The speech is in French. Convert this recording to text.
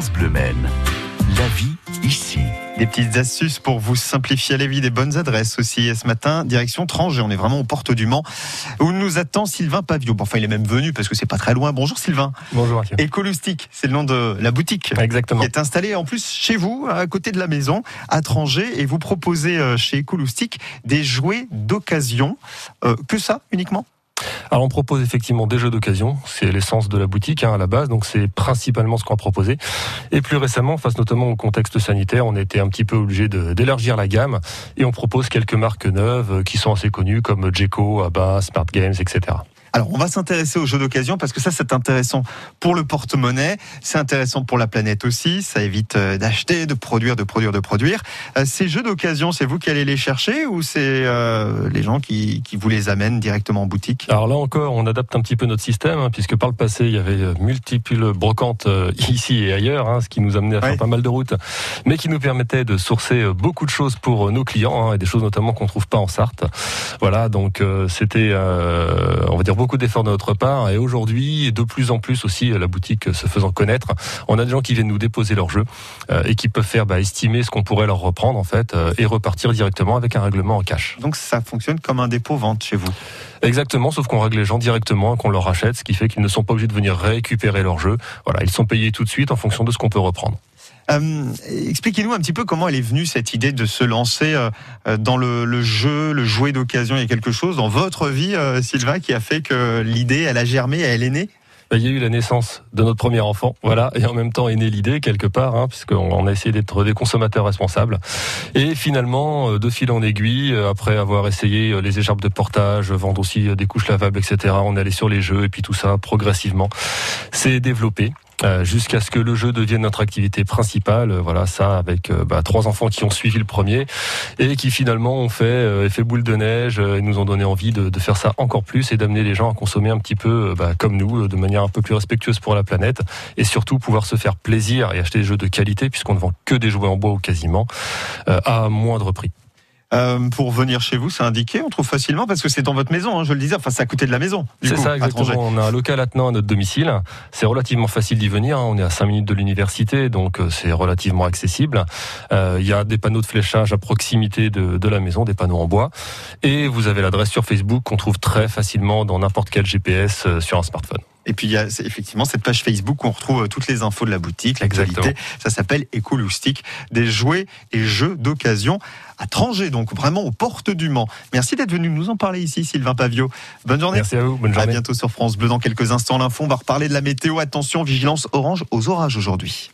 France Bleu Maine. La vie ici. Des petites astuces pour vous simplifier la vie, des bonnes adresses aussi. Et ce matin, direction Trangé, on est vraiment aux portes du Mans, où nous attend Sylvain Pavio. Bon, enfin, il est même venu parce que c'est pas très loin. Bonjour Sylvain. Bonjour Mathieu. Écoloustique, c'est le nom de la boutique. Exactement. Qui est installée en plus chez vous, à côté de la maison, à Trangé, et vous proposez euh, chez Écoloustique des jouets d'occasion. Euh, que ça uniquement? Alors on propose effectivement des jeux d'occasion, c'est l'essence de la boutique hein, à la base, donc c'est principalement ce qu'on a proposé. Et plus récemment, face notamment au contexte sanitaire, on été un petit peu obligé d'élargir la gamme et on propose quelques marques neuves qui sont assez connues comme Jeco, Abba, Smart Games, etc. Alors, on va s'intéresser aux jeux d'occasion parce que ça, c'est intéressant pour le porte-monnaie, c'est intéressant pour la planète aussi. Ça évite euh, d'acheter, de produire, de produire, de produire. Euh, ces jeux d'occasion, c'est vous qui allez les chercher ou c'est euh, les gens qui, qui, vous les amènent directement en boutique? Alors là encore, on adapte un petit peu notre système hein, puisque par le passé, il y avait multiples brocantes ici et ailleurs, hein, ce qui nous amenait à faire pas mal de routes, mais qui nous permettait de sourcer beaucoup de choses pour nos clients hein, et des choses notamment qu'on trouve pas en Sarthe. Voilà, donc c'était, on va dire beaucoup d'efforts de notre part et aujourd'hui, de plus en plus aussi, la boutique se faisant connaître, on a des gens qui viennent nous déposer leurs jeux euh, et qui peuvent faire bah, estimer ce qu'on pourrait leur reprendre en fait euh, et repartir directement avec un règlement en cash. Donc ça fonctionne comme un dépôt-vente chez vous Exactement, sauf qu'on règle les gens directement, qu'on leur rachète, ce qui fait qu'ils ne sont pas obligés de venir récupérer leurs jeux. Voilà, ils sont payés tout de suite en fonction de ce qu'on peut reprendre. Euh, expliquez-nous un petit peu comment elle est venue cette idée de se lancer euh, dans le, jeu, le jouet d'occasion. Il y a quelque chose dans votre vie, euh, Sylvain, qui a fait que l'idée, elle a germé, elle est née? Bah, il y a eu la naissance de notre premier enfant, voilà, et en même temps est née l'idée quelque part, hein, puisqu'on a essayé d'être des consommateurs responsables. Et finalement, de fil en aiguille, après avoir essayé les écharpes de portage, vendre aussi des couches lavables, etc., on est allé sur les jeux, et puis tout ça, progressivement, s'est développé. Euh, jusqu'à ce que le jeu devienne notre activité principale. Voilà, ça avec euh, bah, trois enfants qui ont suivi le premier et qui finalement ont fait euh, effet boule de neige et nous ont donné envie de, faire ça encore plus et d'amener les gens à consommer un petit peu bah, comme nous, de manière un peu plus respectueuse pour la planète et surtout pouvoir se faire plaisir et acheter des jeux de qualité puisqu'on ne vend que des jouets en bois ou quasiment à moindre prix. Euh, pour venir chez vous, c'est indiqué, on trouve facilement parce que c'est dans votre maison, hein, je le disais, enfin c'est à côté de la maison. C'est ça exactement. On a un local attenant à notre domicile. C'est relativement facile d'y venir. Hein. On est à 5 minutes de l'université, donc euh, c'est relativement accessible. Euh, il y a des panneaux de fléchage à proximité de, de, la maison, des panneaux en bois, et vous avez l'adresse sur Facebook qu'on trouve très facilement dans n'importe quel GPS sur un smartphone. Et puis il y a effectivement cette page Facebook où on retrouve toutes les infos de la boutique, l'actualité. Ça s'appelle Écoloustique, des jouets et jeux d'occasion à Trangé, donc vraiment aux portes du Mans. Merci d'être venu nous en parler ici, Sylvain Pavio. Bonne journée. Merci à vous. Bonne journée. À bientôt sur France Bleu. Dans quelques instants, l'info. On va reparler de la météo. Attention, vigilance orange aux orages aujourd'hui.